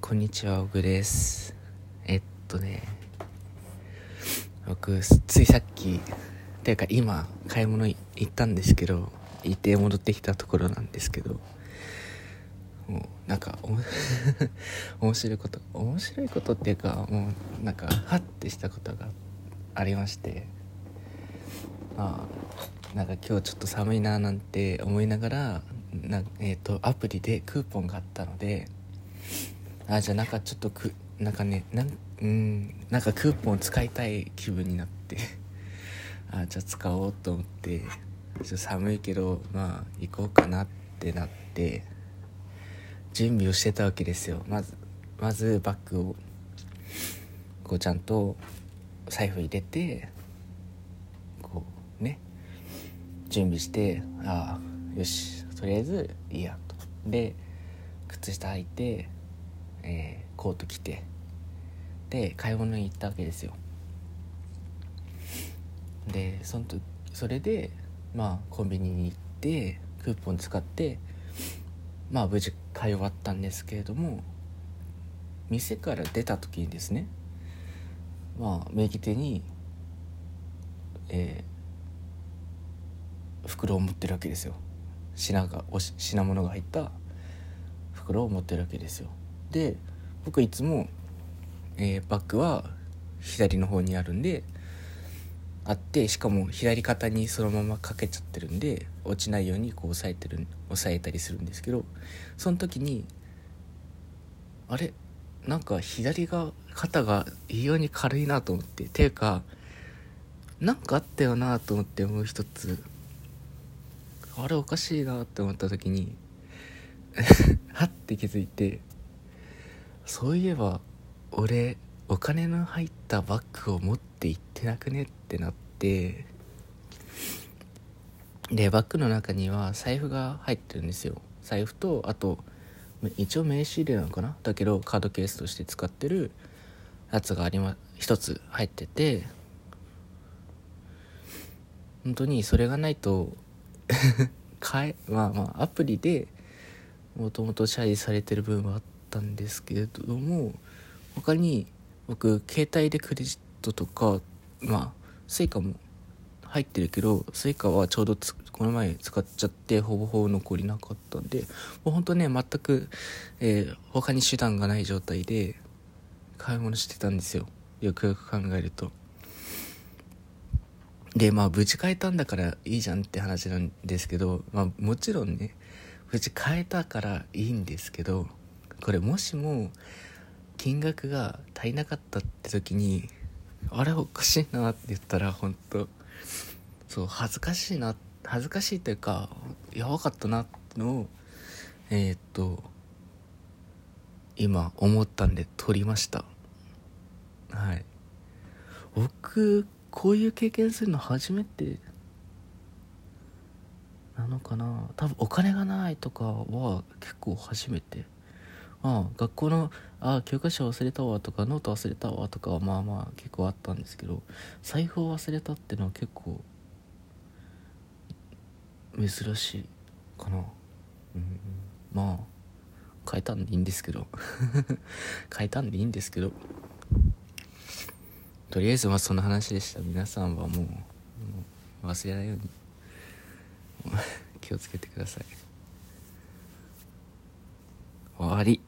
こんにちは、オグです。えっとね、僕、ついさっき、ていうか今、買い物行ったんですけど、行って戻ってきたところなんですけど、もう、なんか、面白いこと、面白いことっていうか、もう、なんか、ハッてしたことがありまして、まあ、なんか今日ちょっと寒いななんて思いながら、なえっ、と、アプリでクーポンがあったので、あじゃあなんかちょっとくなんかねなんうんなんかクーポン使いたい気分になって。あじゃあ使おうと思って。ちょ寒いけどまあ行こうかなってなって。準備をしてたわけですよ。まずまずバッグをこうちゃんと財布入れてこうね準備してああよしとりあえずいいやと。で靴下履いてえーコート着てで買い物に行ったわけですよ。でその時それでまあコンビニに行ってクーポン使ってまあ無事買い終わったんですけれども店から出た時にですねまあ右手にえー袋を持ってるわけですよ。品がおし品物が入った袋を持ってるわけですよ。で僕いつも、えーバッグは左の方にあるんであってしかも左肩にそのままかけちゃってるんで落ちないようにこう押さえてる押さえたりするんですけどその時にあれ？なんか左が肩が異様に軽いなと思ってていうかなんかあったよなと思ってもう一つあれおかしいなって思った時に はって気づいてそういえば俺お金の入ったバッグを持って行ってなくねってなってでバッグの中には財布が入ってるんですよ。財布とあと一応名刺入れなのかな？だけどカードケースとして使ってるやつがありま一つ入ってて本当にそれがないと 買えまあまあアプリでもともとチャージされてる分はあってたんですけれども他に僕携帯でクレジットとかまあスイカも入ってるけどスイカはちょうどこの前使っちゃってほぼほぼ残りなかったんでもうほんとね全く、えー他に手段がない状態で買い物してたんですよ。よくよく考えると。でまあ無事買えたんだからいいじゃんって話なんですけどまあもちろんね無事買えたからいいんですけどこれもしも金額が足りなかったって時にあれおかしいなって言ったら本当そう恥ずかしいな恥ずかしいというかやばかったなってのをえーっと今思ったんで撮りました。はい。僕こういう経験するの初めてなのかな。多分お金がないとかは結構初めてああ学校のああ教科書忘れたわとかノート忘れたわとかはまあまあ結構あったんですけど財布を忘れたってのは結構珍しいかな。うんまあ変えたんでいいんですけど。変えたんでいいんですけど。とりあえずまあその話でした。皆さんはもう忘れないように。気をつけてください。わり。